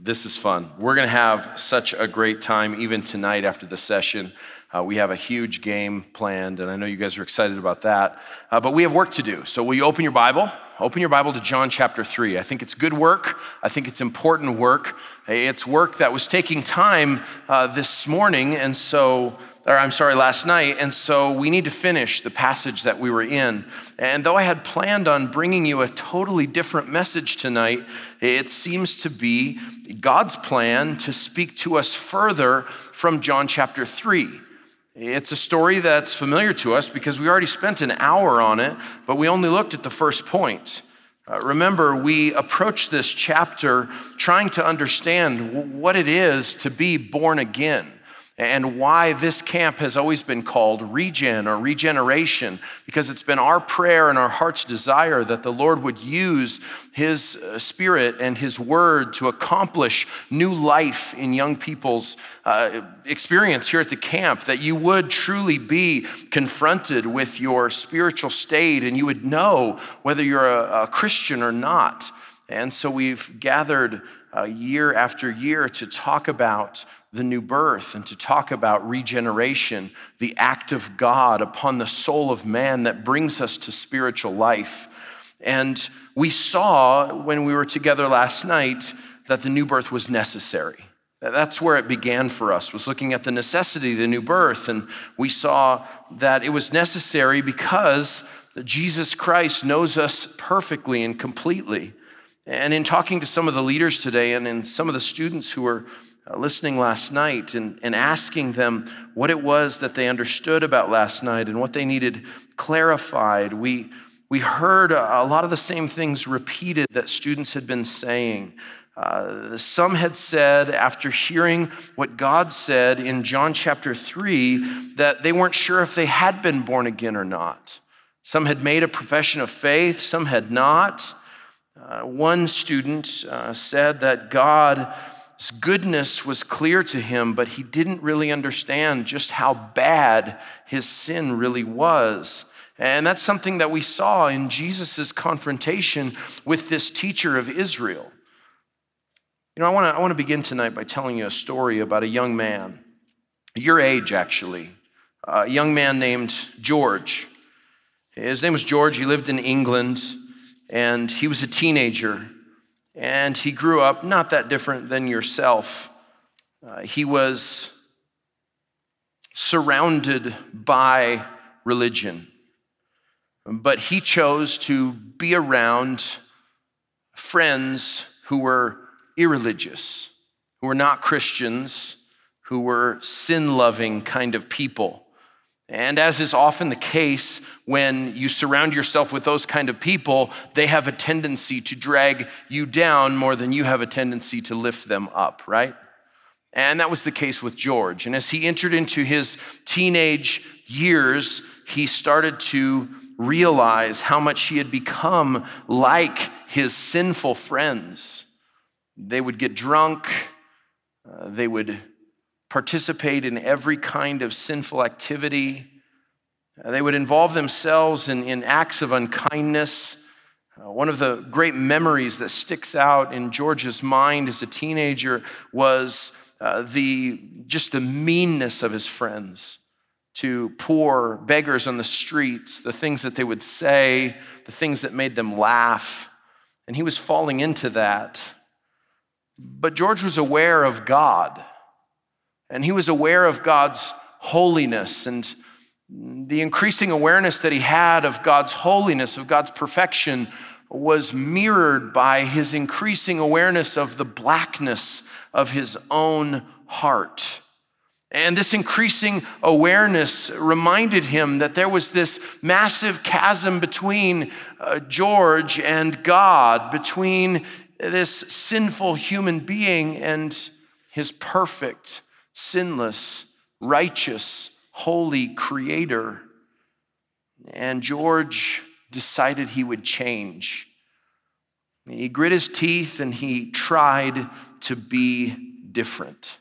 this is fun. We're going to have such a great time, even tonight after the session. Uh, we have a huge game planned, and I know you guys are excited about that. Uh, but we have work to do. So, will you open your Bible? Open your Bible to John chapter 3. I think it's good work. I think it's important work. It's work that was taking time uh, this morning, and so or I'm sorry, last night. And so we need to finish the passage that we were in. And though I had planned on bringing you a totally different message tonight, it seems to be God's plan to speak to us further from John chapter 3. It's a story that's familiar to us because we already spent an hour on it, but we only looked at the first point. Uh, remember, we approached this chapter trying to understand what it is to be born again and why this camp has always been called regen or regeneration, because it's been our prayer and our heart's desire that the Lord would use His uh, Spirit and His Word to accomplish new life in young people's uh, experience here at the camp, that you would truly be confronted with your spiritual state and you would know whether you're a, a Christian or not. And so we've gathered uh, year after year to talk about the new birth and to talk about regeneration, the act of God upon the soul of man that brings us to spiritual life. And we saw when we were together last night that the new birth was necessary. That's where it began for us, was looking at the necessity of the new birth. And we saw that it was necessary because Jesus Christ knows us perfectly and completely. And in talking to some of the leaders today and in some of the students who were uh, listening last night and, and asking them what it was that they understood about last night and what they needed clarified. We, we heard a lot of the same things repeated that students had been saying. Uh, some had said, after hearing what God said in John chapter 3, that they weren't sure if they had been born again or not. Some had made a profession of faith, some had not. Uh, one student uh, said that God goodness was clear to him, but he didn't really understand just how bad his sin really was. And that's something that we saw in Jesus' confrontation with this teacher of Israel. You know, I want to I wanna begin tonight by telling you a story about a young man, your age actually, a young man named George. His name was George. He lived in England, and he was a teenager and he grew up not that different than yourself. Uh, he was surrounded by religion, but he chose to be around friends who were irreligious, who were not Christians, who were sin loving kind of people. And as is often the case when you surround yourself with those kind of people, they have a tendency to drag you down more than you have a tendency to lift them up, right? And that was the case with George. And as he entered into his teenage years, he started to realize how much he had become like his sinful friends. They would get drunk, uh, they would participate in every kind of sinful activity. Uh, they would involve themselves in, in acts of unkindness. Uh, one of the great memories that sticks out in George's mind as a teenager was uh, the, just the meanness of his friends to poor beggars on the streets, the things that they would say, the things that made them laugh. And he was falling into that. But George was aware of God. And he was aware of God's holiness and the increasing awareness that he had of God's holiness, of God's perfection, was mirrored by his increasing awareness of the blackness of his own heart. And this increasing awareness reminded him that there was this massive chasm between uh, George and God, between this sinful human being and his perfect sinless, righteous, holy creator. And George decided he would change. He grit his teeth and he tried to be different.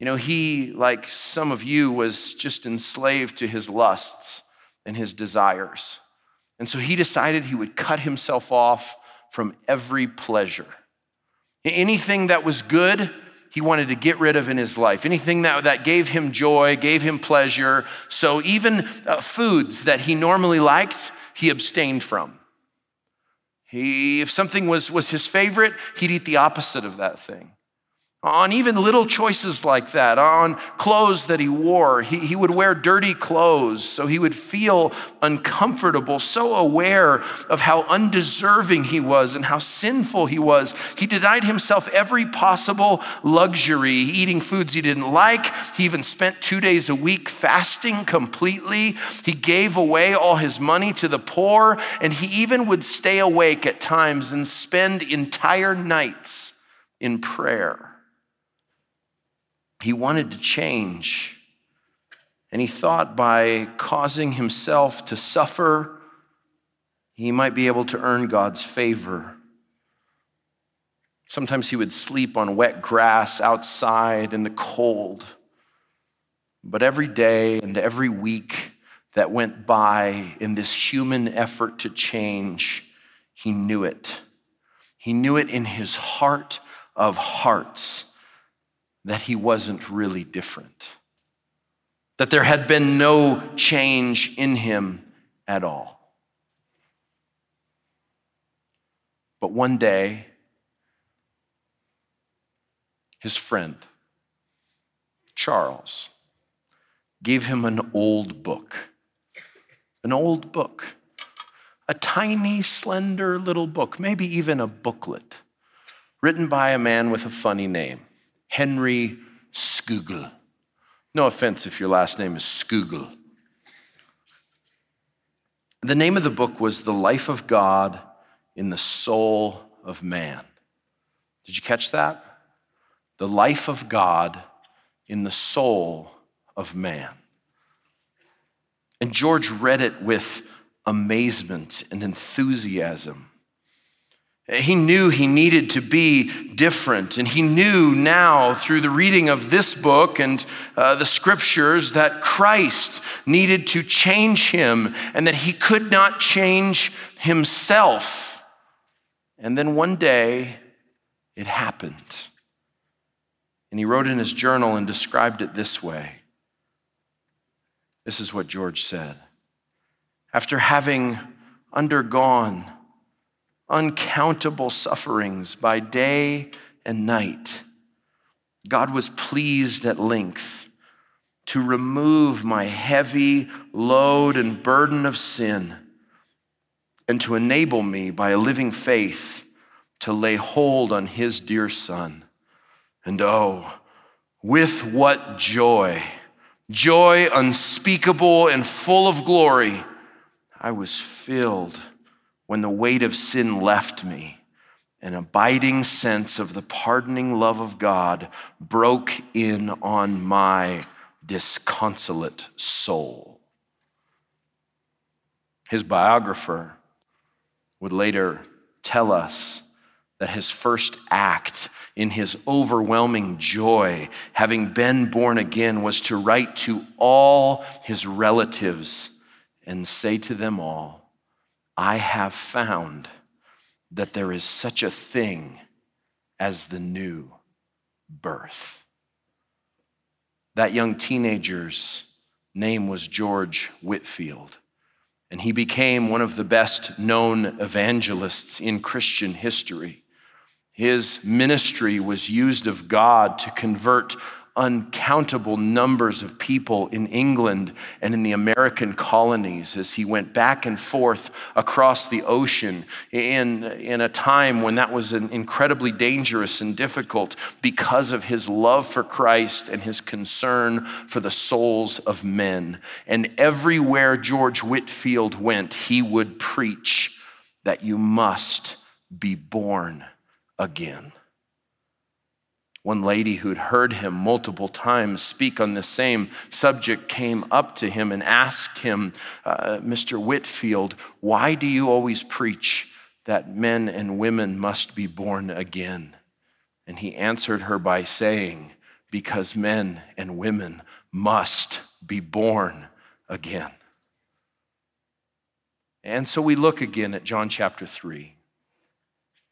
You know, he, like some of you, was just enslaved to his lusts and his desires. And so he decided he would cut himself off from every pleasure. Anything that was good, he wanted to get rid of in his life. Anything that, that gave him joy, gave him pleasure. So even uh, foods that he normally liked, he abstained from. He, if something was, was his favorite, he'd eat the opposite of that thing on even little choices like that, on clothes that he wore. He, he would wear dirty clothes so he would feel uncomfortable, so aware of how undeserving he was and how sinful he was. He denied himself every possible luxury, eating foods he didn't like. He even spent two days a week fasting completely. He gave away all his money to the poor, and he even would stay awake at times and spend entire nights in prayer. He wanted to change. And he thought by causing himself to suffer, he might be able to earn God's favor. Sometimes he would sleep on wet grass outside in the cold. But every day and every week that went by in this human effort to change, he knew it. He knew it in his heart of hearts that he wasn't really different, that there had been no change in him at all. But one day, his friend, Charles, gave him an old book. An old book. A tiny, slender little book, maybe even a booklet, written by a man with a funny name. Henry Scougal. No offense if your last name is Scougal. The name of the book was The Life of God in the Soul of Man. Did you catch that? The life of God in the soul of man. And George read it with amazement and enthusiasm. He knew he needed to be different. And he knew now through the reading of this book and uh, the scriptures that Christ needed to change him and that he could not change himself. And then one day it happened. And he wrote in his journal and described it this way. This is what George said. After having undergone uncountable sufferings by day and night, God was pleased at length to remove my heavy load and burden of sin and to enable me by a living faith to lay hold on his dear son. And oh, with what joy, joy unspeakable and full of glory, I was filled when the weight of sin left me, an abiding sense of the pardoning love of God broke in on my disconsolate soul. His biographer would later tell us that his first act in his overwhelming joy, having been born again, was to write to all his relatives and say to them all, I have found that there is such a thing as the new birth. That young teenager's name was George Whitefield, and he became one of the best known evangelists in Christian history. His ministry was used of God to convert uncountable numbers of people in England and in the American colonies as he went back and forth across the ocean in, in a time when that was incredibly dangerous and difficult because of his love for Christ and his concern for the souls of men. And everywhere George Whitefield went, he would preach that you must be born again. One lady who'd heard him multiple times speak on the same subject came up to him and asked him, uh, Mr. Whitefield, why do you always preach that men and women must be born again? And he answered her by saying, Because men and women must be born again. And so we look again at John chapter 3.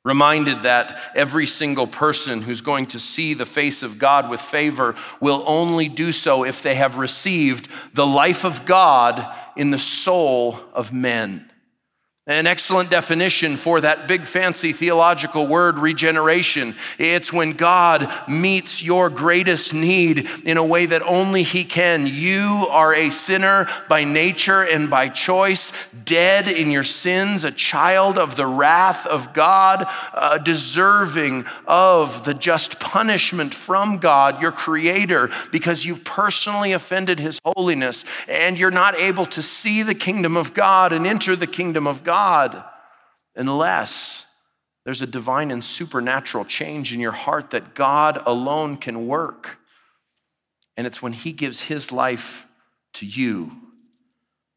Reminded that every single person who's going to see the face of God with favor will only do so if they have received the life of God in the soul of men. An excellent definition for that big fancy theological word regeneration. It's when God meets your greatest need in a way that only He can. You are a sinner by nature and by choice, dead in your sins, a child of the wrath of God, uh, deserving of the just punishment from God, your Creator, because you've personally offended His holiness and you're not able to see the kingdom of God and enter the kingdom of God. God unless there's a divine and supernatural change in your heart that God alone can work. And it's when He gives His life to you,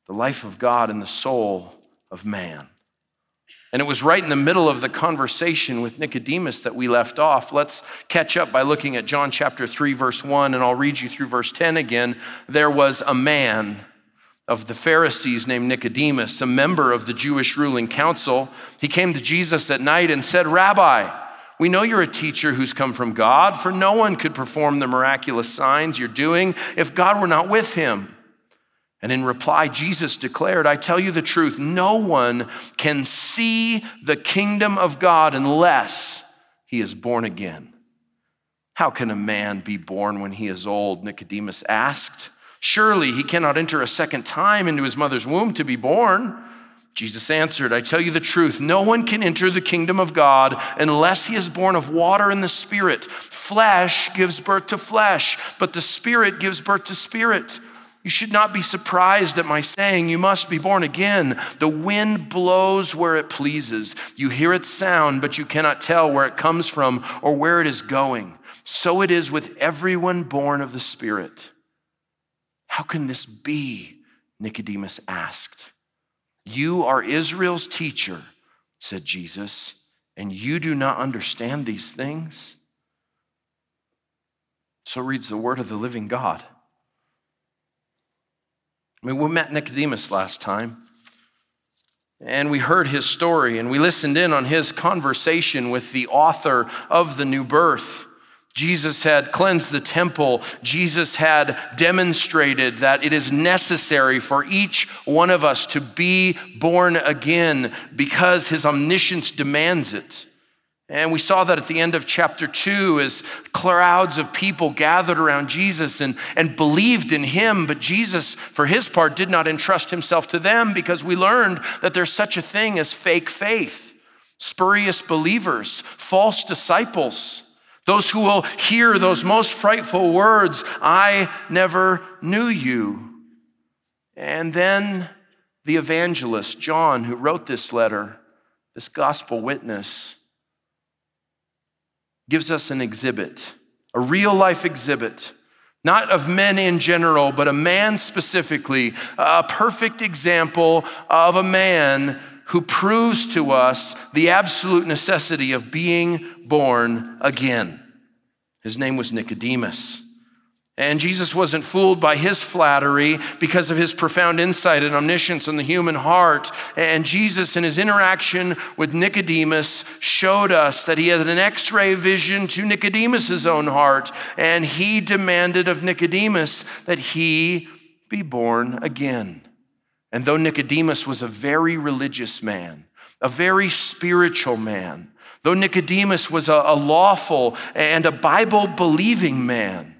the life of God in the soul of man. And it was right in the middle of the conversation with Nicodemus that we left off. Let's catch up by looking at John chapter 3, verse 1, and I'll read you through verse 10 again. There was a man of the Pharisees named Nicodemus, a member of the Jewish ruling council. He came to Jesus at night and said, Rabbi, we know you're a teacher who's come from God, for no one could perform the miraculous signs you're doing if God were not with him. And in reply, Jesus declared, I tell you the truth, no one can see the kingdom of God unless he is born again. How can a man be born when he is old? Nicodemus asked. Surely he cannot enter a second time into his mother's womb to be born. Jesus answered, I tell you the truth, no one can enter the kingdom of God unless he is born of water and the Spirit. Flesh gives birth to flesh, but the Spirit gives birth to spirit. You should not be surprised at my saying, You must be born again. The wind blows where it pleases. You hear its sound, but you cannot tell where it comes from or where it is going. So it is with everyone born of the Spirit. How can this be? Nicodemus asked. You are Israel's teacher, said Jesus, and you do not understand these things? So reads the word of the living God. I mean, we met Nicodemus last time, and we heard his story, and we listened in on his conversation with the author of the new birth. Jesus had cleansed the temple. Jesus had demonstrated that it is necessary for each one of us to be born again because his omniscience demands it. And we saw that at the end of chapter two as crowds of people gathered around Jesus and, and believed in him. But Jesus, for his part, did not entrust himself to them because we learned that there's such a thing as fake faith, spurious believers, false disciples. Those who will hear those most frightful words, I never knew you. And then the evangelist, John, who wrote this letter, this gospel witness, gives us an exhibit, a real life exhibit, not of men in general, but a man specifically, a perfect example of a man who proves to us the absolute necessity of being born again. His name was Nicodemus. And Jesus wasn't fooled by his flattery because of his profound insight and omniscience in the human heart. And Jesus, in his interaction with Nicodemus, showed us that he had an x ray vision to Nicodemus's own heart. And he demanded of Nicodemus that he be born again. And though Nicodemus was a very religious man, a very spiritual man, though Nicodemus was a, a lawful and a Bible believing man,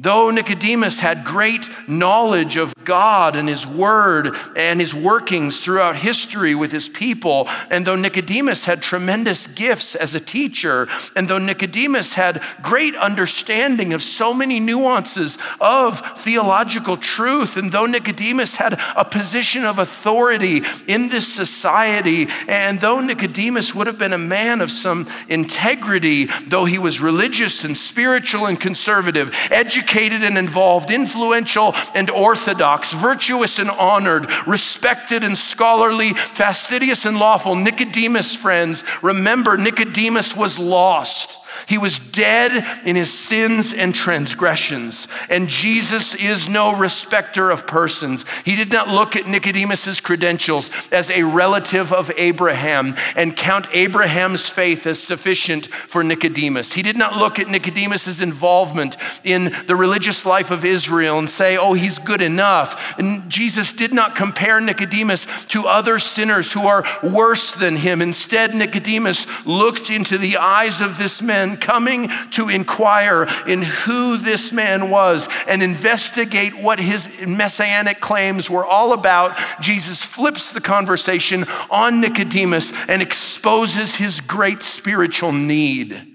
Though Nicodemus had great knowledge of God and His Word and His workings throughout history with His people, and though Nicodemus had tremendous gifts as a teacher, and though Nicodemus had great understanding of so many nuances of theological truth, and though Nicodemus had a position of authority in this society, and though Nicodemus would have been a man of some integrity, though he was religious and spiritual and conservative, educated, educated and involved, influential and orthodox, virtuous and honored, respected and scholarly, fastidious and lawful. Nicodemus, friends, remember, Nicodemus was lost. He was dead in his sins and transgressions. And Jesus is no respecter of persons. He did not look at Nicodemus's credentials as a relative of Abraham and count Abraham's faith as sufficient for Nicodemus. He did not look at Nicodemus's involvement in the religious life of Israel and say, oh, he's good enough. And Jesus did not compare Nicodemus to other sinners who are worse than him. Instead, Nicodemus looked into the eyes of this man coming to inquire in who this man was and investigate what his messianic claims were all about. Jesus flips the conversation on Nicodemus and exposes his great spiritual need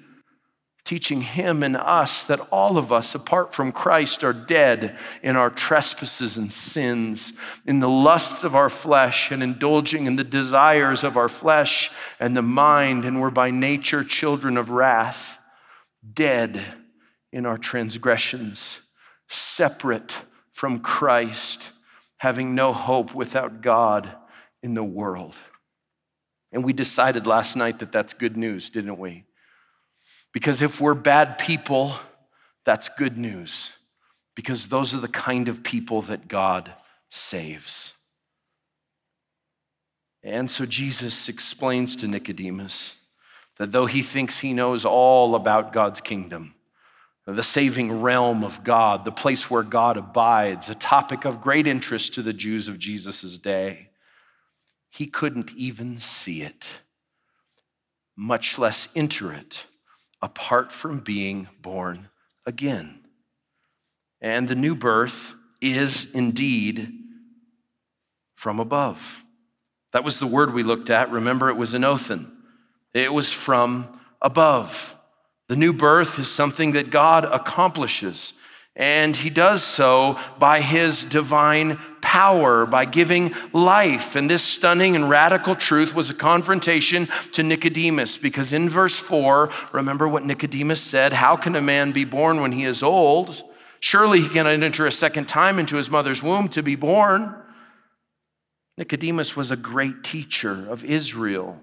teaching him and us that all of us, apart from Christ, are dead in our trespasses and sins, in the lusts of our flesh, and indulging in the desires of our flesh and the mind, and we're by nature children of wrath, dead in our transgressions, separate from Christ, having no hope without God in the world. And we decided last night that that's good news, didn't we? Because if we're bad people, that's good news, because those are the kind of people that God saves. And so Jesus explains to Nicodemus that though he thinks he knows all about God's kingdom, the saving realm of God, the place where God abides, a topic of great interest to the Jews of Jesus' day, he couldn't even see it, much less enter it apart from being born again. And the new birth is indeed from above. That was the word we looked at. Remember, it was anothen. It was from above. The new birth is something that God accomplishes. And he does so by his divine power, by giving life. And this stunning and radical truth was a confrontation to Nicodemus, because in verse 4, remember what Nicodemus said How can a man be born when he is old? Surely he cannot enter a second time into his mother's womb to be born. Nicodemus was a great teacher of Israel.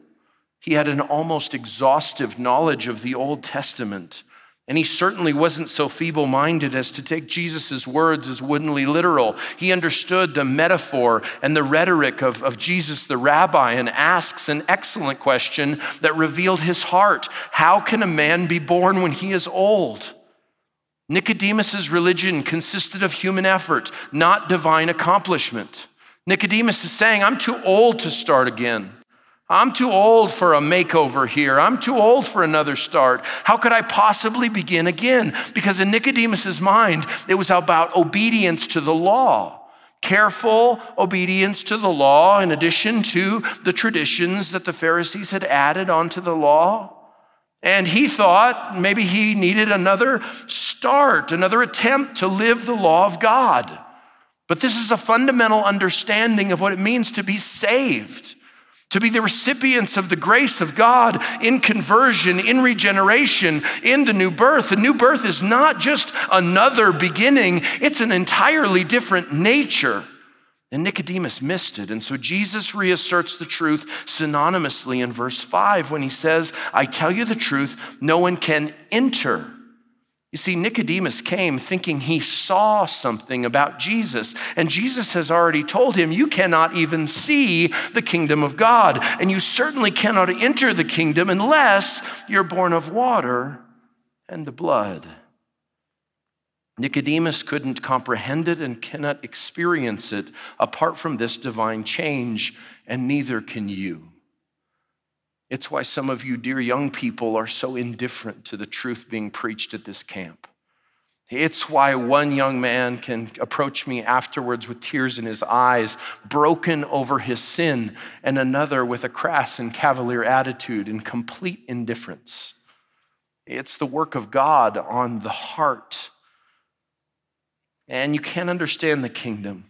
He had an almost exhaustive knowledge of the Old Testament. And he certainly wasn't so feeble minded as to take Jesus' words as woodenly literal. He understood the metaphor and the rhetoric of, of Jesus the rabbi and asks an excellent question that revealed his heart How can a man be born when he is old? Nicodemus' religion consisted of human effort, not divine accomplishment. Nicodemus is saying, I'm too old to start again. I'm too old for a makeover here. I'm too old for another start. How could I possibly begin again? Because in Nicodemus's mind, it was about obedience to the law. Careful obedience to the law, in addition to the traditions that the Pharisees had added onto the law. And he thought maybe he needed another start, another attempt to live the law of God. But this is a fundamental understanding of what it means to be saved to be the recipients of the grace of God in conversion, in regeneration, in the new birth. The new birth is not just another beginning, it's an entirely different nature. And Nicodemus missed it. And so Jesus reasserts the truth synonymously in verse 5 when he says, I tell you the truth, no one can enter you see, Nicodemus came thinking he saw something about Jesus, and Jesus has already told him, You cannot even see the kingdom of God, and you certainly cannot enter the kingdom unless you're born of water and the blood. Nicodemus couldn't comprehend it and cannot experience it apart from this divine change, and neither can you. It's why some of you, dear young people, are so indifferent to the truth being preached at this camp. It's why one young man can approach me afterwards with tears in his eyes, broken over his sin, and another with a crass and cavalier attitude and complete indifference. It's the work of God on the heart. And you can't understand the kingdom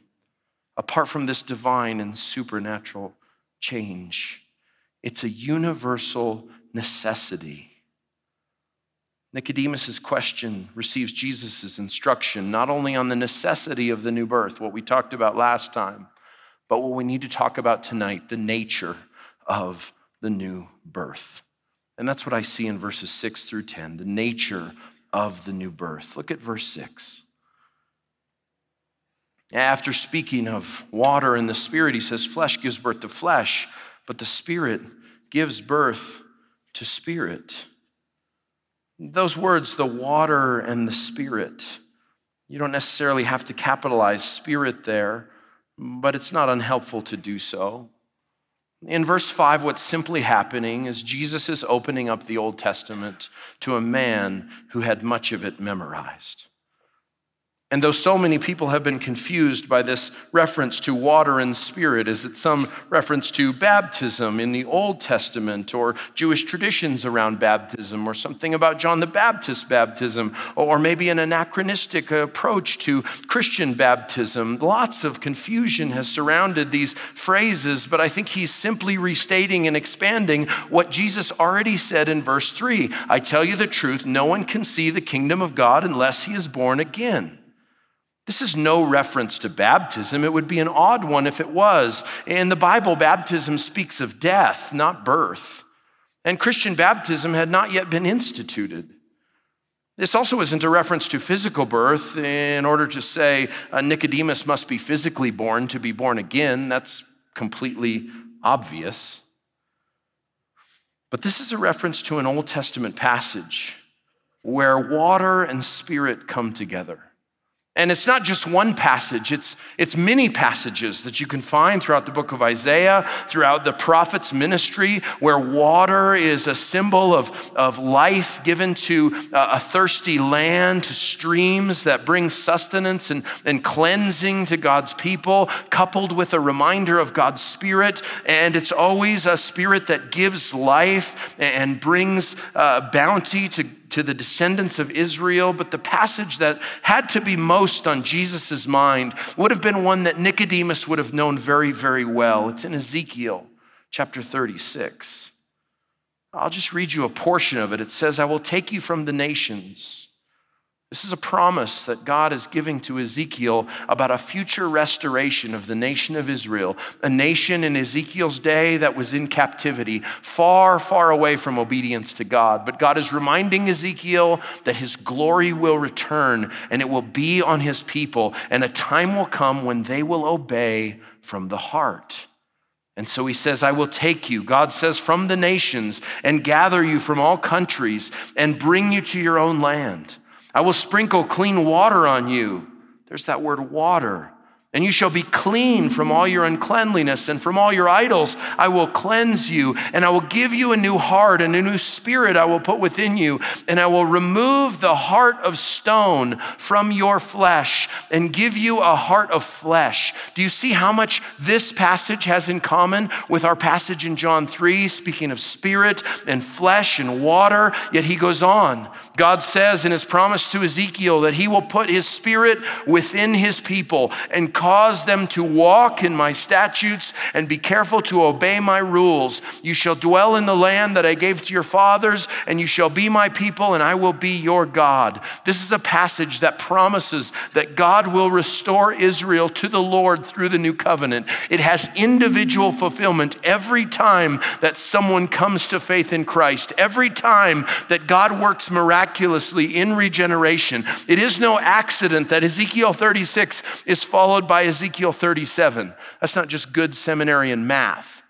apart from this divine and supernatural change. It's a universal necessity. Nicodemus' question receives Jesus' instruction not only on the necessity of the new birth, what we talked about last time, but what we need to talk about tonight the nature of the new birth. And that's what I see in verses 6 through 10, the nature of the new birth. Look at verse 6. After speaking of water and the Spirit, he says, Flesh gives birth to flesh, but the Spirit gives birth to spirit. Those words, the water and the Spirit, you don't necessarily have to capitalize spirit there, but it's not unhelpful to do so. In verse 5, what's simply happening is Jesus is opening up the Old Testament to a man who had much of it memorized. And though so many people have been confused by this reference to water and spirit, is it some reference to baptism in the Old Testament or Jewish traditions around baptism or something about John the Baptist's baptism or maybe an anachronistic approach to Christian baptism? Lots of confusion has surrounded these phrases, but I think he's simply restating and expanding what Jesus already said in verse 3 I tell you the truth, no one can see the kingdom of God unless he is born again. This is no reference to baptism. It would be an odd one if it was. In the Bible, baptism speaks of death, not birth. And Christian baptism had not yet been instituted. This also isn't a reference to physical birth in order to say uh, Nicodemus must be physically born to be born again. That's completely obvious. But this is a reference to an Old Testament passage where water and spirit come together. And it's not just one passage, it's, it's many passages that you can find throughout the book of Isaiah, throughout the prophet's ministry, where water is a symbol of, of life given to a thirsty land, to streams that bring sustenance and, and cleansing to God's people, coupled with a reminder of God's Spirit. And it's always a Spirit that gives life and brings uh, bounty to to the descendants of Israel, but the passage that had to be most on Jesus' mind would have been one that Nicodemus would have known very, very well. It's in Ezekiel chapter 36. I'll just read you a portion of it. It says, I will take you from the nations this is a promise that God is giving to Ezekiel about a future restoration of the nation of Israel, a nation in Ezekiel's day that was in captivity, far, far away from obedience to God. But God is reminding Ezekiel that his glory will return and it will be on his people, and a time will come when they will obey from the heart. And so he says, I will take you, God says, from the nations and gather you from all countries and bring you to your own land. I will sprinkle clean water on you. There's that word water. And you shall be clean from all your uncleanliness and from all your idols. I will cleanse you, and I will give you a new heart, and a new spirit I will put within you. And I will remove the heart of stone from your flesh and give you a heart of flesh. Do you see how much this passage has in common with our passage in John 3, speaking of spirit and flesh and water? Yet he goes on. God says in his promise to Ezekiel that he will put his spirit within his people and cause them to walk in my statutes and be careful to obey my rules. You shall dwell in the land that I gave to your fathers, and you shall be my people, and I will be your God. This is a passage that promises that God will restore Israel to the Lord through the new covenant. It has individual fulfillment every time that someone comes to faith in Christ, every time that God works miraculously in regeneration. It is no accident that Ezekiel 36 is followed by by Ezekiel 37. That's not just good seminary and math.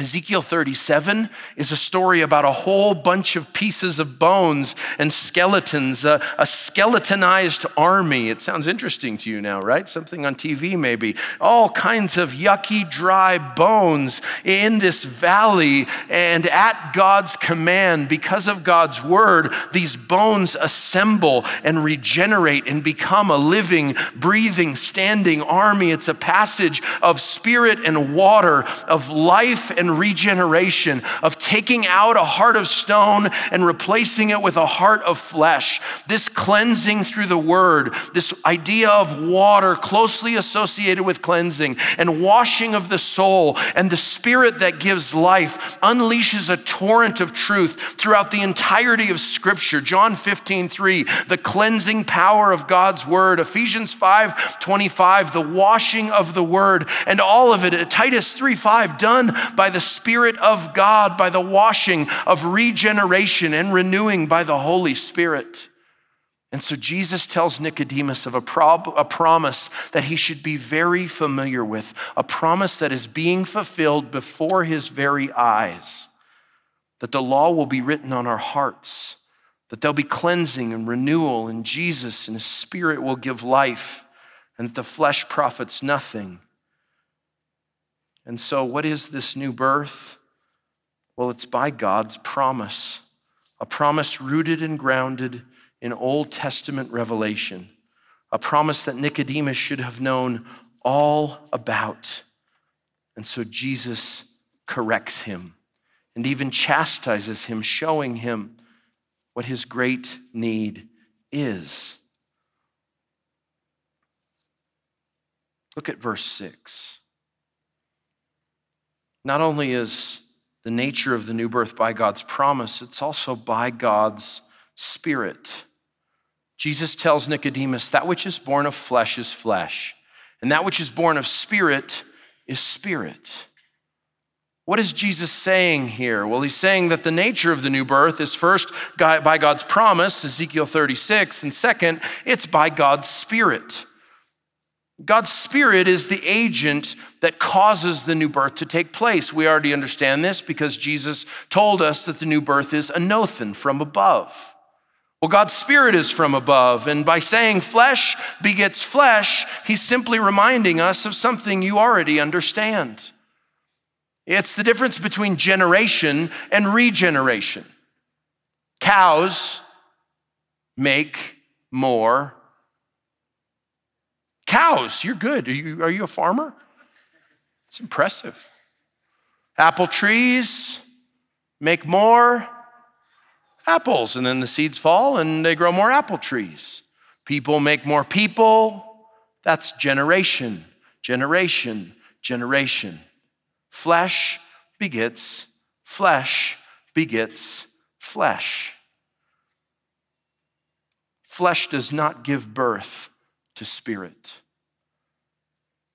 Ezekiel 37 is a story about a whole bunch of pieces of bones and skeletons, a, a, skeletonized army. It sounds interesting to you now, right? Something on TV, maybe. All kinds of yucky, dry bones in this valley. And at God's command, because of God's word, these bones assemble and regenerate and become a living, breathing, standing army. It's a passage of spirit and water, of life and regeneration, of taking out a heart of stone and replacing it with a heart of flesh. This cleansing through the word, this idea of water closely associated with cleansing and washing of the soul, and the spirit that gives life unleashes a torrent of truth throughout the entirety of Scripture. John 15, 3, the cleansing power of God's word. Ephesians 5, 25, the washing of the word, and all of it. Titus 3, 5, done by the the Spirit of God, by the washing of regeneration and renewing by the Holy Spirit. And so Jesus tells Nicodemus of a, prob- a, promise that he should be very familiar with, a promise that is being fulfilled before his very eyes, that the law will be written on our hearts, that there'll be cleansing and renewal in Jesus, and his spirit will give life, and that the flesh profits nothing. And so, what is this new birth? Well, it's by God's promise, a promise rooted and grounded in Old Testament revelation, a promise that Nicodemus should have known all about. And so Jesus corrects him and even chastises him, showing him what his great need is. Look at verse 6. Not only is the nature of the new birth by God's promise, it's also by God's Spirit. Jesus tells Nicodemus, That which is born of flesh is flesh, and that which is born of spirit is spirit. What is Jesus saying here? Well, he's saying that the nature of the new birth is first by God's promise, Ezekiel 36, and second, it's by God's Spirit. God's Spirit is the agent that causes the new birth to take place. We already understand this because Jesus told us that the new birth is anothen from above. Well, God's Spirit is from above, and by saying flesh begets flesh, He's simply reminding us of something you already understand. It's the difference between generation and regeneration. Cows make more. Cows, you're good. Are you, are you a farmer? It's impressive. Apple trees make more apples, and then the seeds fall and they grow more apple trees. People make more people. That's generation, generation, generation. Flesh begets flesh begets flesh. Flesh does not give birth to spirit.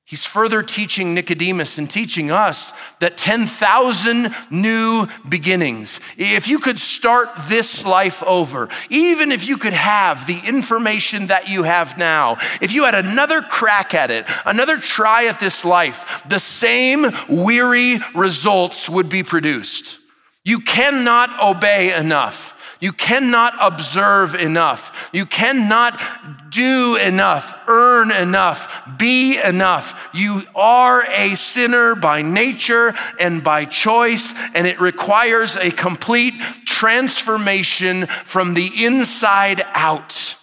He's further teaching Nicodemus and teaching us that 10,000 new beginnings. If you could start this life over, even if you could have the information that you have now, if you had another crack at it, another try at this life, the same weary results would be produced. You cannot obey enough. You cannot observe enough. You cannot do enough, earn enough, be enough. You are a sinner by nature and by choice, and it requires a complete transformation from the inside out.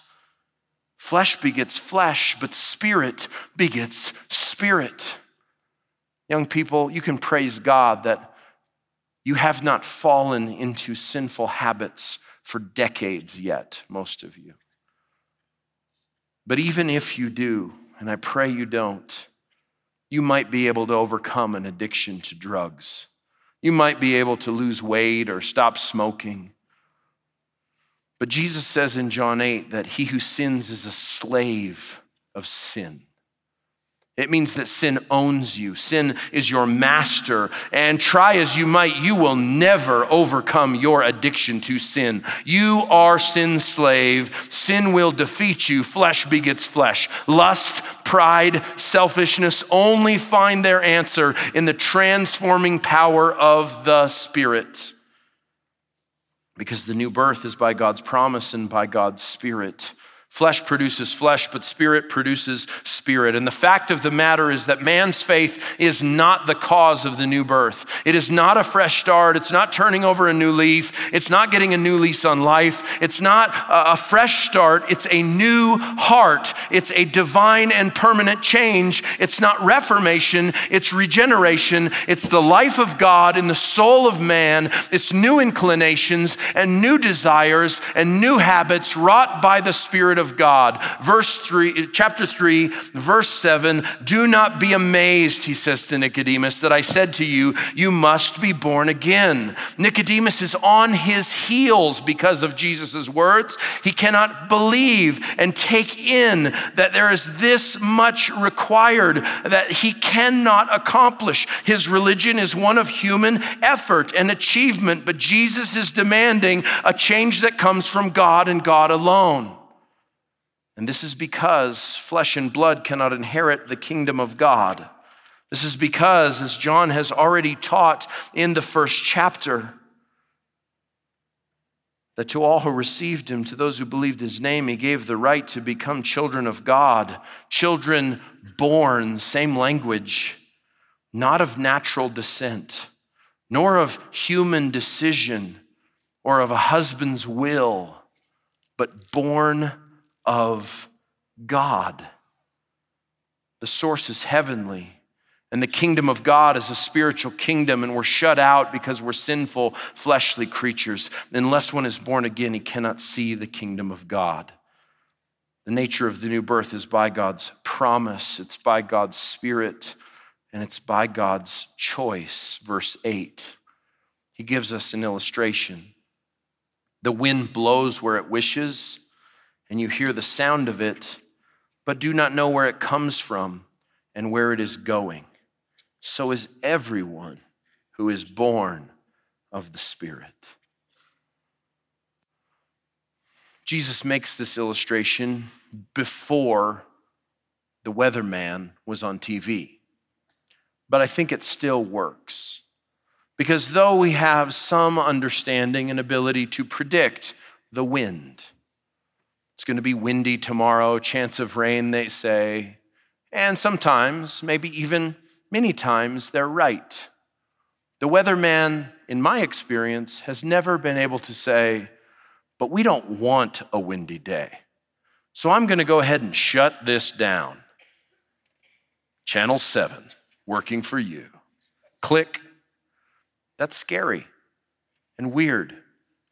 Flesh begets flesh, but spirit begets spirit. Young people, you can praise God that you have not fallen into sinful habits for decades yet, most of you. But even if you do, and I pray you don't, you might be able to overcome an addiction to drugs. You might be able to lose weight or stop smoking. But Jesus says in John 8 that he who sins is a slave of sin. It means that sin owns you. Sin is your master. And try as you might, you will never overcome your addiction to sin. You are sin's slave. Sin will defeat you. Flesh begets flesh. Lust, pride, selfishness only find their answer in the transforming power of the Spirit. Because the new birth is by God's promise and by God's Spirit. Flesh produces flesh, but spirit produces spirit. And the fact of the matter is that man's faith is not the cause of the new birth. It is not a fresh start. It's not turning over a new leaf. It's not getting a new lease on life. It's not a fresh start. It's a new heart. It's a divine and permanent change. It's not reformation. It's regeneration. It's the life of God in the soul of man. It's new inclinations and new desires and new habits wrought by the Spirit of God. Verse 3, chapter 3, verse 7 Do not be amazed, he says to Nicodemus, that I said to you, You must be born again. Nicodemus is on his heels because of Jesus' words. He cannot believe and take in that there is this much required that he cannot accomplish. His religion is one of human effort and achievement, but Jesus is demanding a change that comes from God and God alone. And this is because flesh and blood cannot inherit the kingdom of God. This is because, as John has already taught in the first chapter, that to all who received him, to those who believed his name, he gave the right to become children of God, children born, same language, not of natural descent, nor of human decision or of a husband's will, but born of God. The source is heavenly. And the kingdom of God is a spiritual kingdom, and we're shut out because we're sinful, fleshly creatures. Unless one is born again, he cannot see the kingdom of God. The nature of the new birth is by God's promise, it's by God's spirit, and it's by God's choice. Verse 8. He gives us an illustration. The wind blows where it wishes, and you hear the sound of it, but do not know where it comes from and where it is going so is everyone who is born of the Spirit. Jesus makes this illustration before the weatherman was on TV. But I think it still works. Because though we have some understanding and ability to predict the wind, it's going to be windy tomorrow, chance of rain, they say, and sometimes, maybe even many times they're right. The weatherman, in my experience, has never been able to say, but we don't want a windy day. So I'm going to go ahead and shut this down. Channel 7, working for you. Click. That's scary and weird,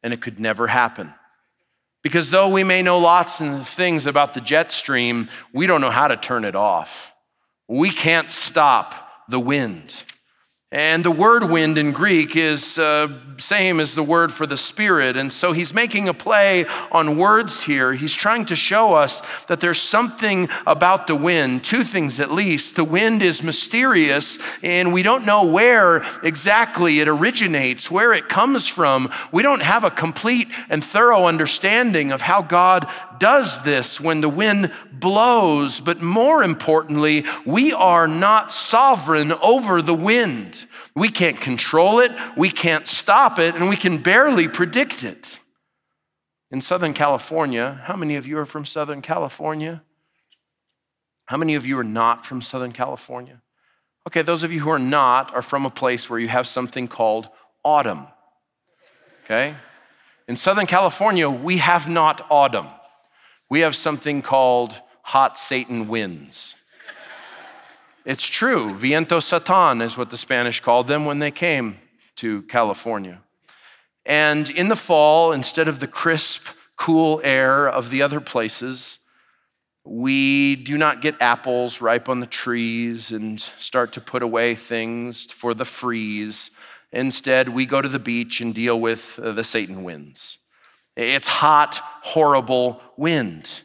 and it could never happen. Because though we may know lots of things about the jet stream, we don't know how to turn it off. We can't stop the wind. And the word wind in Greek is uh, same as the word for the spirit. And so he's making a play on words here. He's trying to show us that there's something about the wind, two things at least. The wind is mysterious and we don't know where exactly it originates, where it comes from. We don't have a complete and thorough understanding of how God does this when the wind blows. But more importantly, we are not sovereign over the wind. We can't control it, we can't stop it, and we can barely predict it. In Southern California, how many of you are from Southern California? How many of you are not from Southern California? Okay, those of you who are not are from a place where you have something called autumn. Okay? In Southern California, we have not autumn. We have something called hot Satan winds. It's true. Viento Satan is what the Spanish called them when they came to California. And in the fall, instead of the crisp, cool air of the other places, we do not get apples ripe on the trees and start to put away things for the freeze. Instead, we go to the beach and deal with uh, the Satan winds. It's hot, horrible wind.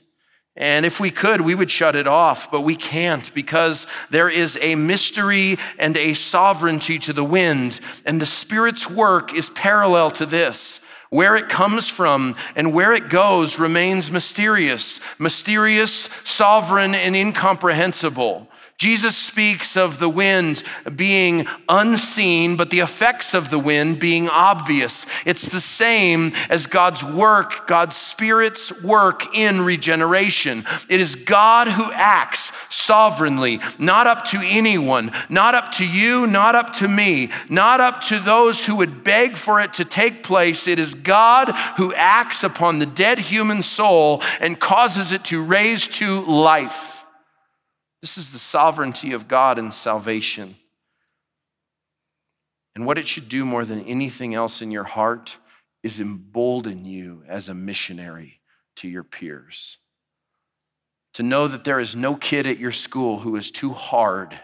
And if we could, we would shut it off, but we can't because there is a mystery and a sovereignty to the wind. And the Spirit's work is parallel to this. Where it comes from and where it goes remains mysterious, mysterious, sovereign, and incomprehensible. Jesus speaks of the wind being unseen, but the effects of the wind being obvious. It's the same as God's work, God's Spirit's work in regeneration. It is God who acts sovereignly, not up to anyone, not up to you, not up to me, not up to those who would beg for it to take place. It is God who acts upon the dead human soul and causes it to raise to life. This is the sovereignty of God in salvation. And what it should do more than anything else in your heart is embolden you as a missionary to your peers. to know that there is no kid at your school who is too hard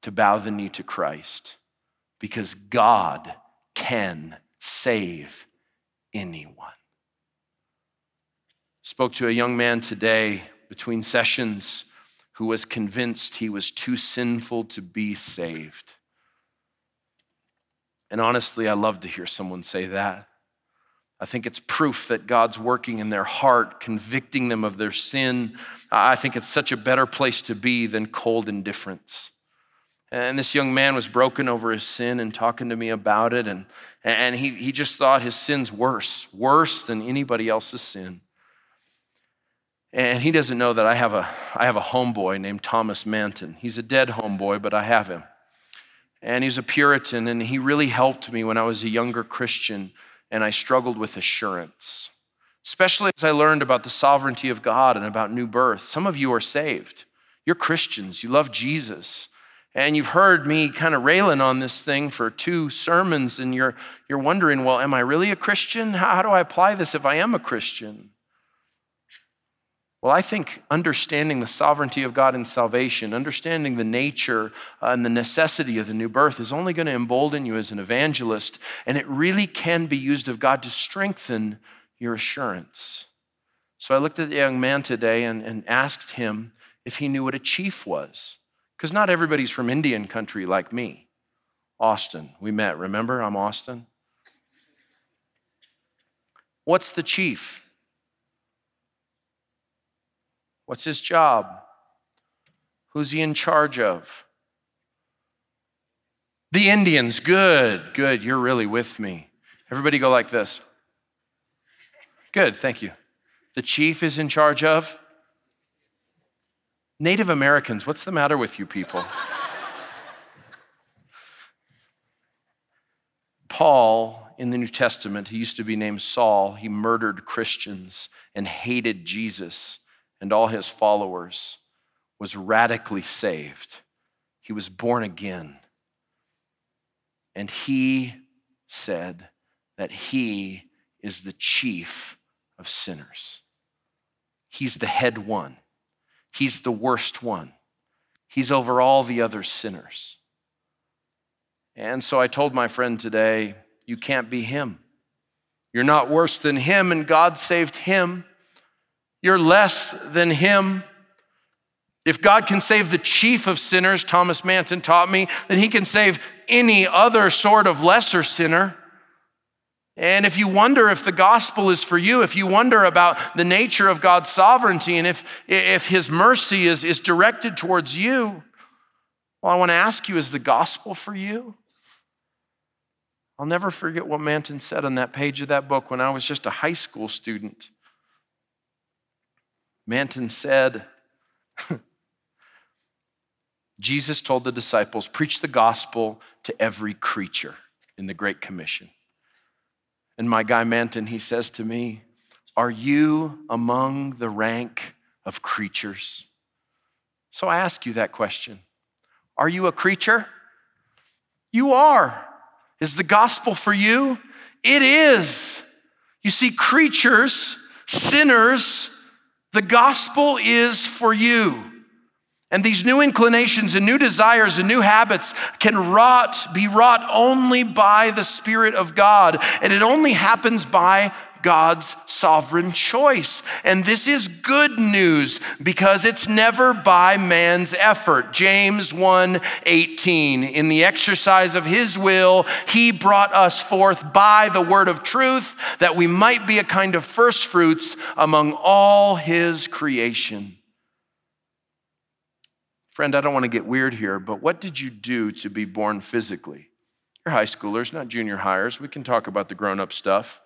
to bow the knee to Christ because God can save anyone. Spoke to a young man today between sessions who was convinced he was too sinful to be saved. And honestly, I love to hear someone say that. I think it's proof that God's working in their heart, convicting them of their sin. I think it's such a better place to be than cold indifference. And this young man was broken over his sin and talking to me about it. And, and he, he just thought his sin's worse, worse than anybody else's sin. And he doesn't know that I have a, I have a homeboy named Thomas Manton. He's a dead homeboy, but I have him. And he's a Puritan, and he really helped me when I was a younger Christian and I struggled with assurance, especially as I learned about the sovereignty of God and about new birth. Some of you are saved. You're Christians, you love Jesus. And you've heard me kind of railing on this thing for two sermons, and you're, you're wondering, well, am I really a Christian? How, how do I apply this if I am a Christian? Well, I think understanding the sovereignty of God in salvation, understanding the nature uh, and the necessity of the new birth is only going to embolden you as an evangelist, and it really can be used of God to strengthen your assurance. So I looked at the young man today and, and asked him if he knew what a chief was. Because not everybody's from Indian country like me. Austin, we met, remember? I'm Austin. What's the chief? What's his job? Who's he in charge of? The Indians, good, good, you're really with me. Everybody go like this. Good, thank you. The chief is in charge of Native Americans, what's the matter with you people? Paul in the New Testament, he used to be named Saul. He murdered Christians and hated Jesus and all his followers, was radically saved. He was born again. And he said that he is the chief of sinners. He's the head one. He's the worst one. He's over all the other sinners. And so I told my friend today, you can't be him. You're not worse than him, and God saved him. You're less than him. If God can save the chief of sinners, Thomas Manton taught me, then he can save any other sort of lesser sinner. And if you wonder if the gospel is for you, if you wonder about the nature of God's sovereignty and if, if his mercy is, is directed towards you, well, I want to ask you is the gospel for you? I'll never forget what Manton said on that page of that book when I was just a high school student. Manton said, Jesus told the disciples, preach the gospel to every creature in the Great Commission. And my guy Manton, he says to me, Are you among the rank of creatures? So I ask you that question Are you a creature? You are. Is the gospel for you? It is. You see, creatures, sinners, the gospel is for you. And these new inclinations and new desires and new habits can wrought, be wrought only by the Spirit of God. And it only happens by God's sovereign choice. And this is good news because it's never by man's effort. James 1 18. In the exercise of his will, he brought us forth by the word of truth that we might be a kind of first fruits among all his creation. Friend, I don't want to get weird here, but what did you do to be born physically? You're high schoolers, not junior hires. We can talk about the grown up stuff.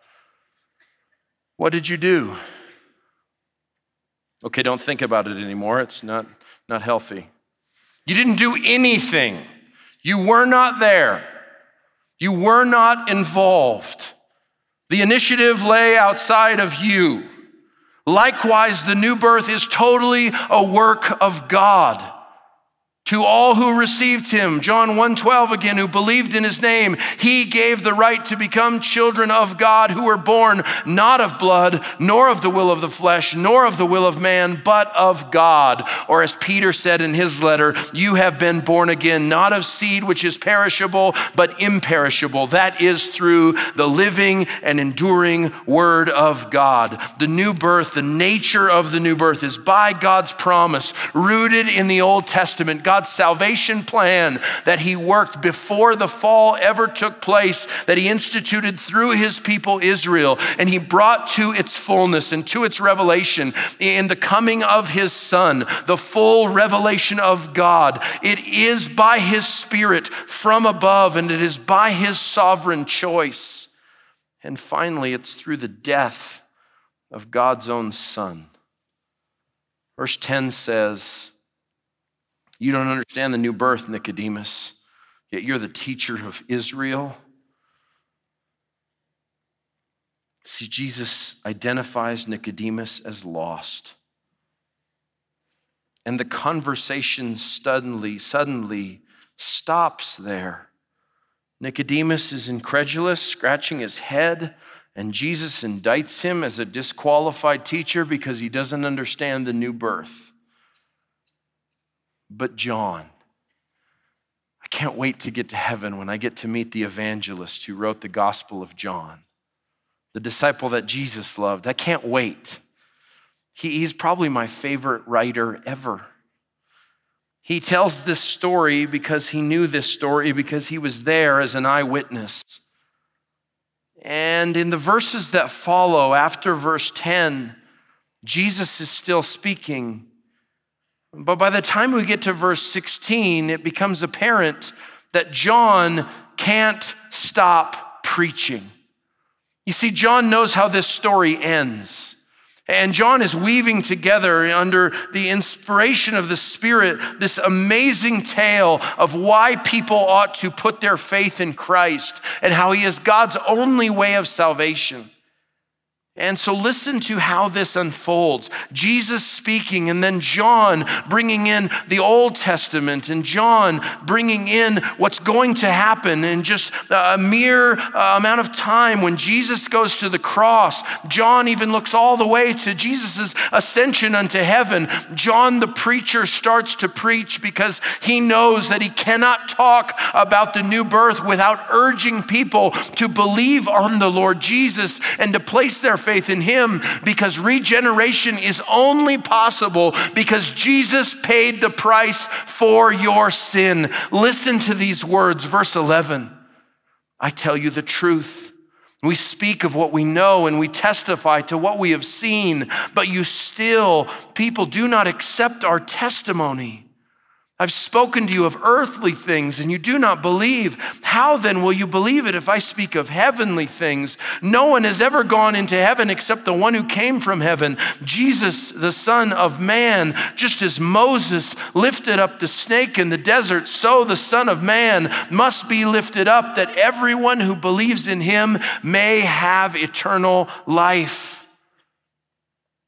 What did you do? Okay, don't think about it anymore. It's not, not healthy. You didn't do anything. You were not there. You were not involved. The initiative lay outside of you. Likewise, the new birth is totally a work of God. To all who received him, John 1:12 again, who believed in his name, he gave the right to become children of God who were born not of blood, nor of the will of the flesh, nor of the will of man, but of God. Or as Peter said in his letter, you have been born again, not of seed which is perishable, but imperishable. That is through the living and enduring word of God. The new birth, the nature of the new birth is by God's promise, rooted in the Old Testament. God God's salvation plan that He worked before the fall ever took place, that He instituted through His people Israel, and He brought to its fullness and to its revelation in the coming of His Son, the full revelation of God. It is by His Spirit from above, and it is by His sovereign choice. And finally, it's through the death of God's own Son. Verse 10 says, you don't understand the new birth, Nicodemus, yet you're the teacher of Israel. See, Jesus identifies Nicodemus as lost. And the conversation suddenly, suddenly stops there. Nicodemus is incredulous, scratching his head, and Jesus indicts him as a disqualified teacher because he doesn't understand the new birth but John. I can't wait to get to heaven when I get to meet the evangelist who wrote the Gospel of John, the disciple that Jesus loved. I can't wait. He, he's probably my favorite writer ever. He tells this story because he knew this story, because he was there as an eyewitness. And in the verses that follow after verse 10, Jesus is still speaking but by the time we get to verse 16, it becomes apparent that John can't stop preaching. You see, John knows how this story ends. And John is weaving together under the inspiration of the Spirit this amazing tale of why people ought to put their faith in Christ and how he is God's only way of salvation. And so listen to how this unfolds. Jesus speaking, and then John bringing in the Old Testament, and John bringing in what's going to happen in just a mere uh, amount of time when Jesus goes to the cross. John even looks all the way to Jesus' ascension unto heaven. John, the preacher, starts to preach because he knows that he cannot talk about the new birth without urging people to believe on the Lord Jesus and to place their faith in Him because regeneration is only possible because Jesus paid the price for your sin. Listen to these words, verse 11. I tell you the truth. We speak of what we know and we testify to what we have seen, but you still, people do not accept our testimony. I've spoken to you of earthly things and you do not believe. How then will you believe it if I speak of heavenly things? No one has ever gone into heaven except the one who came from heaven, Jesus, the Son of Man. Just as Moses lifted up the snake in the desert, so the Son of Man must be lifted up that everyone who believes in him may have eternal life.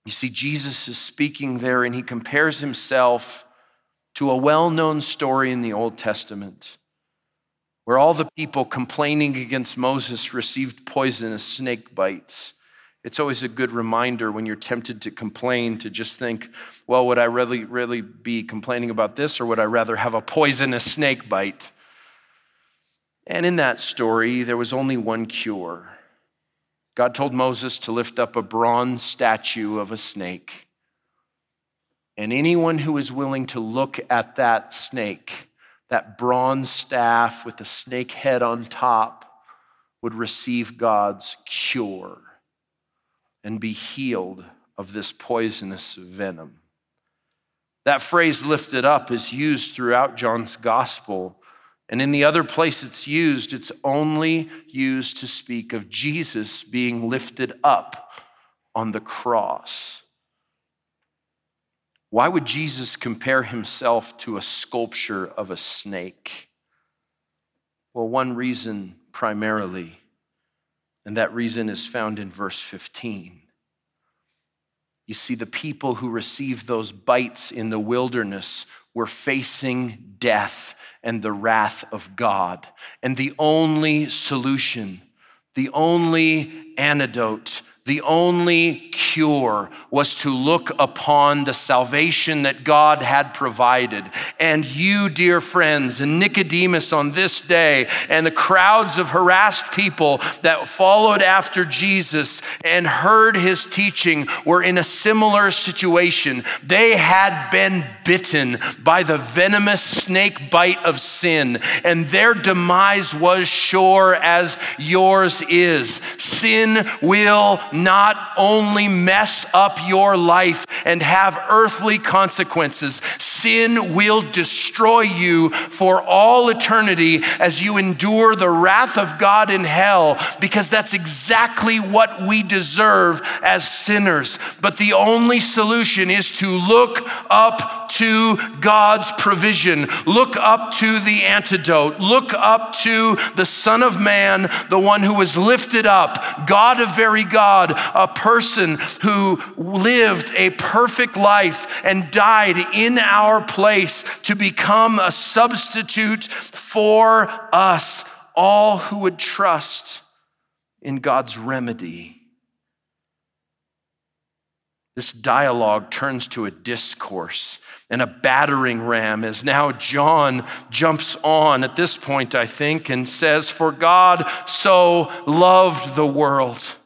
You see, Jesus is speaking there and he compares himself to a well known story in the Old Testament where all the people complaining against Moses received poisonous snake bites. It's always a good reminder when you're tempted to complain to just think, well, would I really, really be complaining about this or would I rather have a poisonous snake bite? And in that story, there was only one cure. God told Moses to lift up a bronze statue of a snake. And anyone who is willing to look at that snake, that bronze staff with the snake head on top, would receive God's cure and be healed of this poisonous venom. That phrase lifted up is used throughout John's gospel. And in the other place it's used, it's only used to speak of Jesus being lifted up on the cross. Why would Jesus compare himself to a sculpture of a snake? Well, one reason primarily, and that reason is found in verse 15. You see, the people who received those bites in the wilderness were facing death and the wrath of God. And the only solution, the only antidote, the only cure was to look upon the salvation that God had provided. And you, dear friends, and Nicodemus on this day, and the crowds of harassed people that followed after Jesus and heard his teaching were in a similar situation. They had been bitten by the venomous snake bite of sin, and their demise was sure as yours is. Sin will not only mess up your life and have earthly consequences, sin will destroy you for all eternity as you endure the wrath of God in hell, because that's exactly what we deserve as sinners. But the only solution is to look up to God's provision, look up to the antidote, look up to the Son of Man, the one who was lifted up, God of very God, a person who lived a perfect life and died in our place to become a substitute for us, all who would trust in God's remedy. This dialogue turns to a discourse and a battering ram as now John jumps on at this point, I think, and says, For God so loved the world.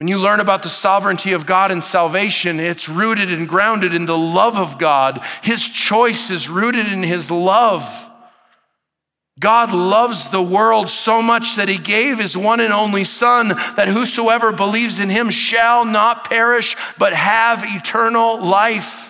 When you learn about the sovereignty of God and salvation, it's rooted and grounded in the love of God. His choice is rooted in His love. God loves the world so much that he gave his one and only Son, that whosoever believes in him shall not perish, but have eternal life.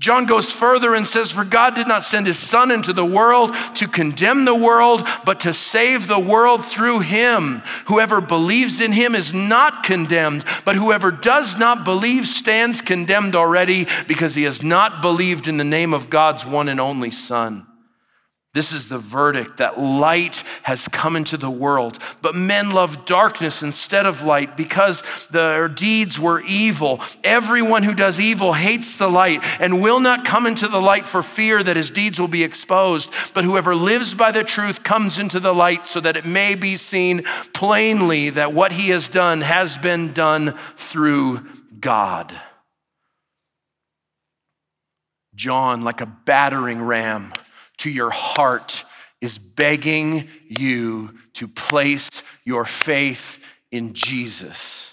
John goes further and says, For God did not send his Son into the world to condemn the world, but to save the world through him. Whoever believes in him is not condemned, but whoever does not believe stands condemned already because he has not believed in the name of God's one and only Son. This is the verdict that light has come into the world, but men love darkness instead of light because their deeds were evil. Everyone who does evil hates the light and will not come into the light for fear that his deeds will be exposed. But whoever lives by the truth comes into the light so that it may be seen plainly that what he has done has been done through God. John, like a battering ram, to your heart is begging you to place your faith in Jesus.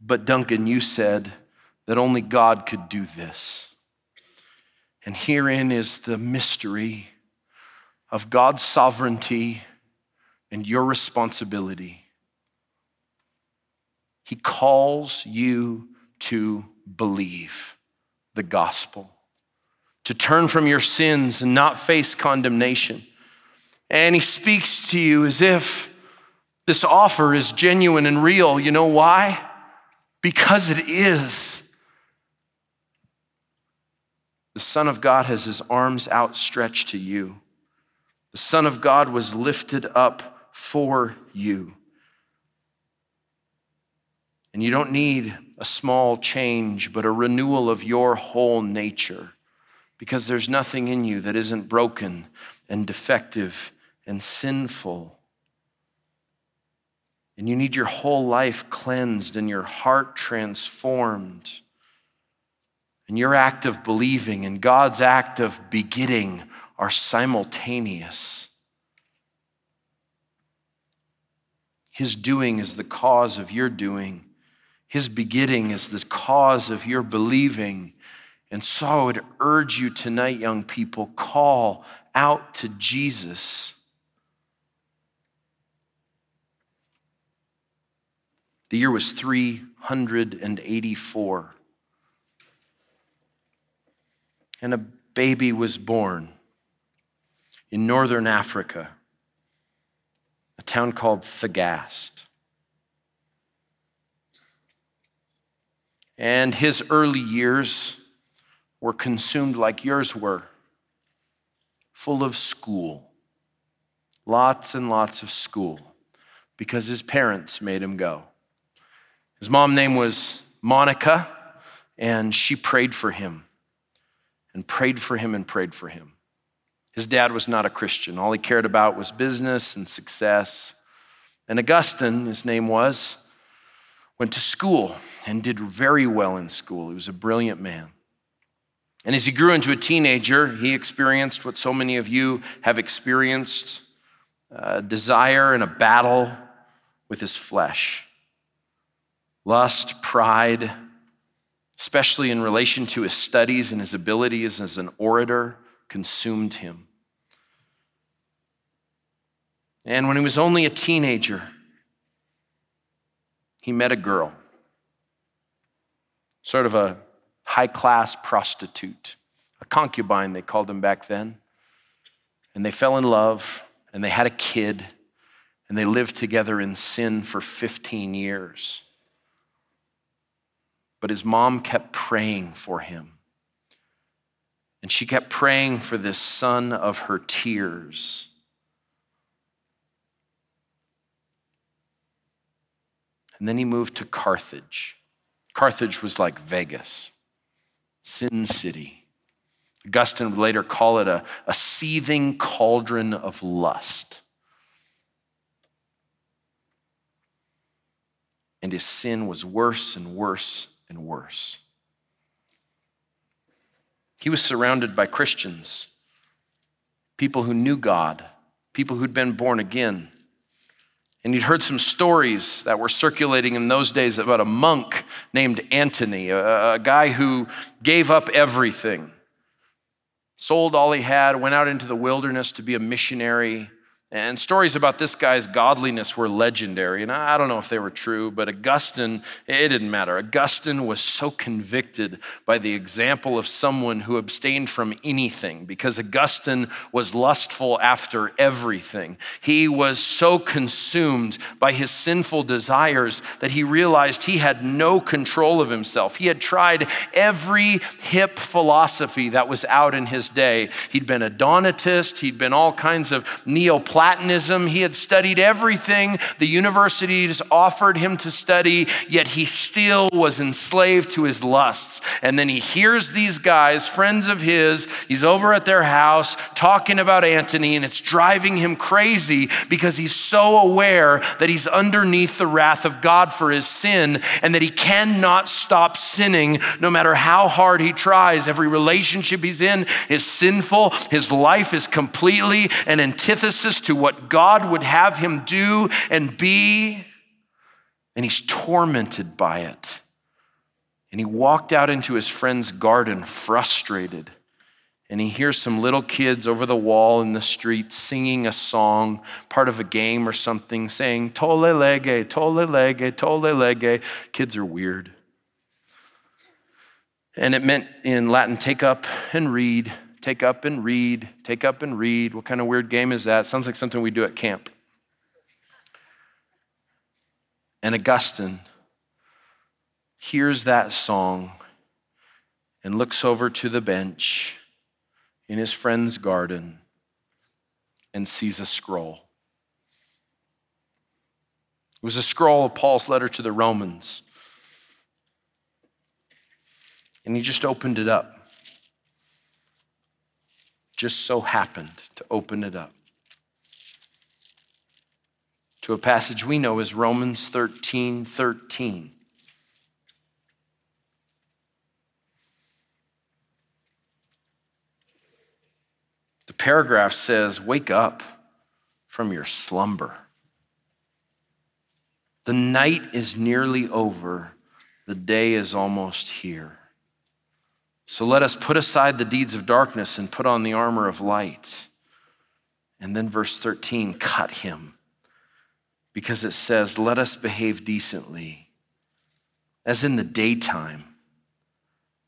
But Duncan, you said that only God could do this. And herein is the mystery of God's sovereignty and your responsibility. He calls you to believe the gospel, to turn from your sins and not face condemnation. And he speaks to you as if this offer is genuine and real. You know why? Because it is. The Son of God has his arms outstretched to you. The Son of God was lifted up for you. And you don't need a small change, but a renewal of your whole nature. Because there's nothing in you that isn't broken and defective and sinful. And you need your whole life cleansed and your heart transformed. And your act of believing and God's act of begetting are simultaneous. His doing is the cause of your doing. His begetting is the cause of your believing. And so I would urge you tonight, young people, call out to Jesus. The year was 384. And a baby was born in northern Africa, a town called Thagast. And his early years were consumed like yours were, full of school, lots and lots of school. because his parents made him go. His mom name was Monica, and she prayed for him and prayed for him and prayed for him. His dad was not a Christian. All he cared about was business and success. And Augustine, his name was, went to school and did very well in school. He was a brilliant man. And as he grew into a teenager, he experienced what so many of you have experienced a desire and a battle with his flesh. Lust, pride, especially in relation to his studies and his abilities as an orator, consumed him. And when he was only a teenager, he met a girl, sort of a high class prostitute, a concubine, they called him back then. And they fell in love, and they had a kid, and they lived together in sin for 15 years. But his mom kept praying for him. And she kept praying for this son of her tears. And then he moved to Carthage. Carthage was like Vegas, Sin City. Augustine would later call it a, a seething cauldron of lust. And his sin was worse and worse and worse. He was surrounded by Christians, people who knew God, people who'd been born again. And he'd heard some stories that were circulating in those days about a monk named Antony, a, a, guy who gave up everything, sold all he had, went out into the wilderness to be a missionary, and stories about this guy's godliness were legendary. And I don't know if they were true, but Augustine, it didn't matter. Augustine was so convicted by the example of someone who abstained from anything because Augustine was lustful after everything. He was so consumed by his sinful desires that he realized he had no control of himself. He had tried every hip philosophy that was out in his day. He'd been a Donatist, he'd been all kinds of Neoplatonism Platonism. He had studied everything the universities offered him to study, yet he still was enslaved to his lusts. And then he hears these guys, friends of his, he's over at their house talking about Antony, and it's driving him crazy because he's so aware that he's underneath the wrath of God for his sin and that he cannot stop sinning no matter how hard he tries. Every relationship he's in is sinful, his life is completely an antithesis to what God would have him do and be, and he's tormented by it. And he walked out into his friend's garden frustrated. And he hears some little kids over the wall in the street singing a song, part of a game or something, saying, Tolle lege, tolle lege, tolle lege. Kids are weird. And it meant in Latin, take up and read take up and read, take up and read. What kind of weird game is that? Sounds like something we do at camp. And Augustine hears that song and looks over to the bench in his friend's garden and sees a scroll. It was a scroll of Paul's letter to the Romans. And he just opened it up just so happened to open it up to a passage we know as Romans 13 13. The paragraph says, Wake up from your slumber. The night is nearly over, the day is almost here. So let us put aside the deeds of darkness and put on the armor of light. And then verse 13, cut him. Because it says, let us behave decently, as in the daytime,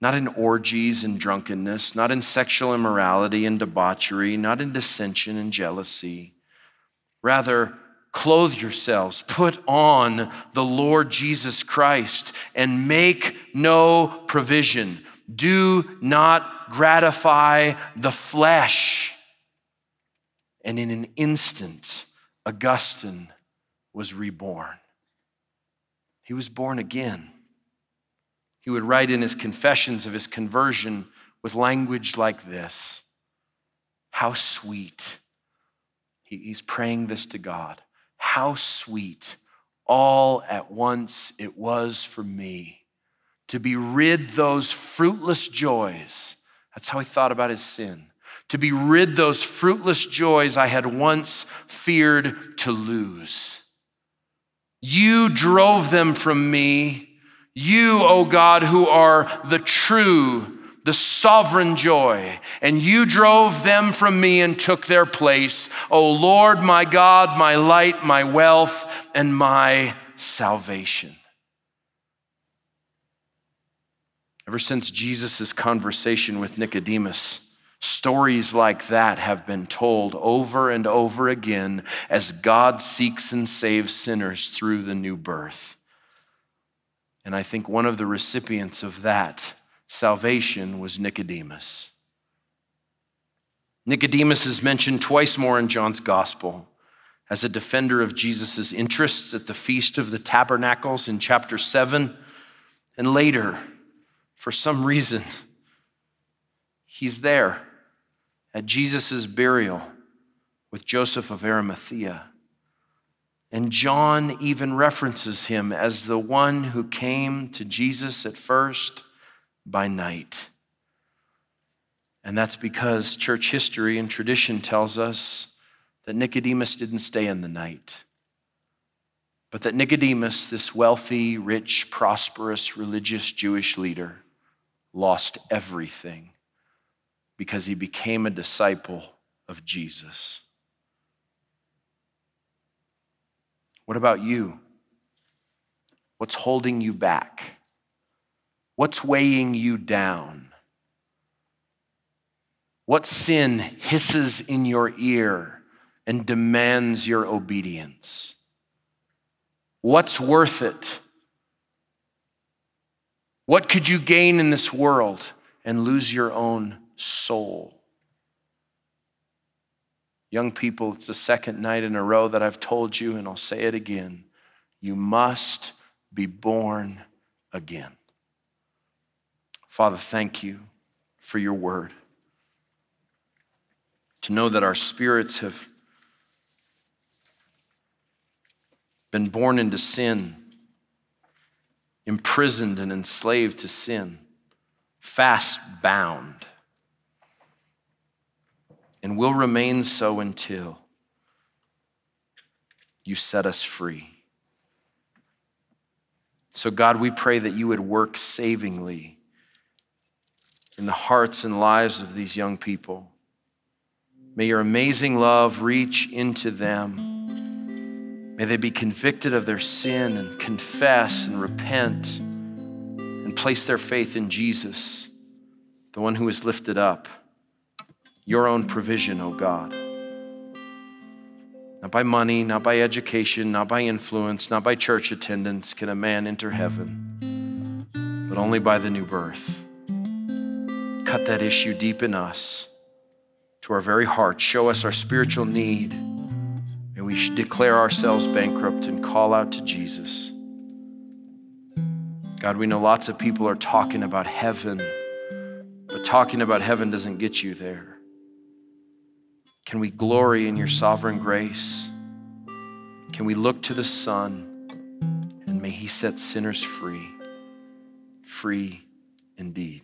not in orgies and drunkenness, not in sexual immorality and debauchery, not in dissension and jealousy. Rather, clothe yourselves, put on the Lord Jesus Christ, and make no provision do not gratify the flesh. And in an instant, Augustine was reborn. He was born again. He would write in his confessions of his conversion with language like this How sweet. He's praying this to God. How sweet all at once it was for me to be rid those fruitless joys. That's how he thought about his sin. To be rid those fruitless joys I had once feared to lose. You drove them from me. You, O oh God, who are the true, the sovereign joy, and you drove them from me and took their place. O oh Lord, my God, my light, my wealth, and my salvation. Ever since Jesus' conversation with Nicodemus, Stories like that have been told over and over again as God seeks and saves sinners through the new birth. And I think one of the recipients of that salvation was Nicodemus. Nicodemus is mentioned twice more in John's gospel as a defender of Jesus' interests at the Feast of the Tabernacles in chapter 7, and later, for some reason, he's there at Jesus' burial with Joseph of Arimathea. And John even references him as the one who came to Jesus at first by night. And that's because church history and tradition tells us that Nicodemus didn't stay in the night, but that Nicodemus, this wealthy, rich, prosperous, religious Jewish leader, lost everything because he became a disciple of Jesus. What about you? What's holding you back? What's weighing you down? What sin hisses in your ear and demands your obedience? What's worth it? What could you gain in this world and lose your own soul. Young people, it's the second night in a row that I've told you, and I'll say it again. You must be born again. Father, thank you for your word. To know that our spirits have been born into sin, imprisoned and enslaved to sin, fast bound and will remain so until you set us free. So, God, we pray that you would work savingly in the hearts and lives of these young people. May your amazing love reach into them. May they be convicted of their sin and confess and repent and place their faith in Jesus, the one who is lifted up your own provision, O God. Not by money, not by education, not by influence, not by church attendance can a man enter heaven, but only by the new birth. Cut that issue deep in us to our very heart. Show us our spiritual need. We should declare ourselves bankrupt and call out to Jesus. God, we know lots of people are talking about heaven, but talking about heaven doesn't get you there. Can we glory in your sovereign grace? Can we look to the Son and may he set sinners free, free indeed.